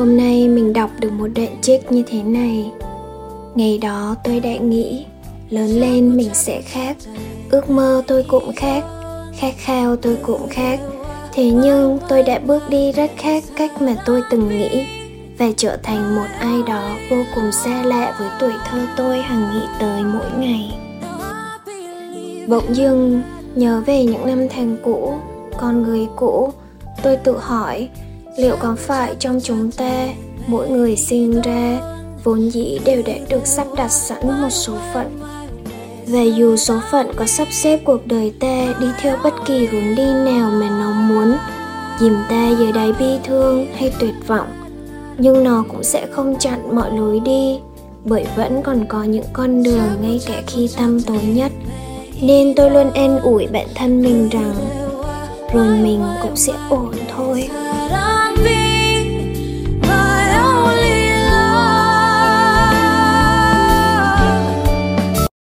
hôm nay mình đọc được một đoạn trích như thế này. Ngày đó tôi đã nghĩ, lớn lên mình sẽ khác, ước mơ tôi cũng khác, khát khao tôi cũng khác. Thế nhưng tôi đã bước đi rất khác cách mà tôi từng nghĩ và trở thành một ai đó vô cùng xa lạ với tuổi thơ tôi hằng nghĩ tới mỗi ngày. Bỗng dưng, nhớ về những năm tháng cũ, con người cũ, tôi tự hỏi liệu có phải trong chúng ta mỗi người sinh ra vốn dĩ đều đã được sắp đặt sẵn một số phận và dù số phận có sắp xếp cuộc đời ta đi theo bất kỳ hướng đi nào mà nó muốn, dìm ta dưới đáy bi thương hay tuyệt vọng, nhưng nó cũng sẽ không chặn mọi lối đi, bởi vẫn còn có những con đường ngay cả khi tăm tối nhất nên tôi luôn an ủi bản thân mình rằng rồi mình cũng sẽ ổn thôi.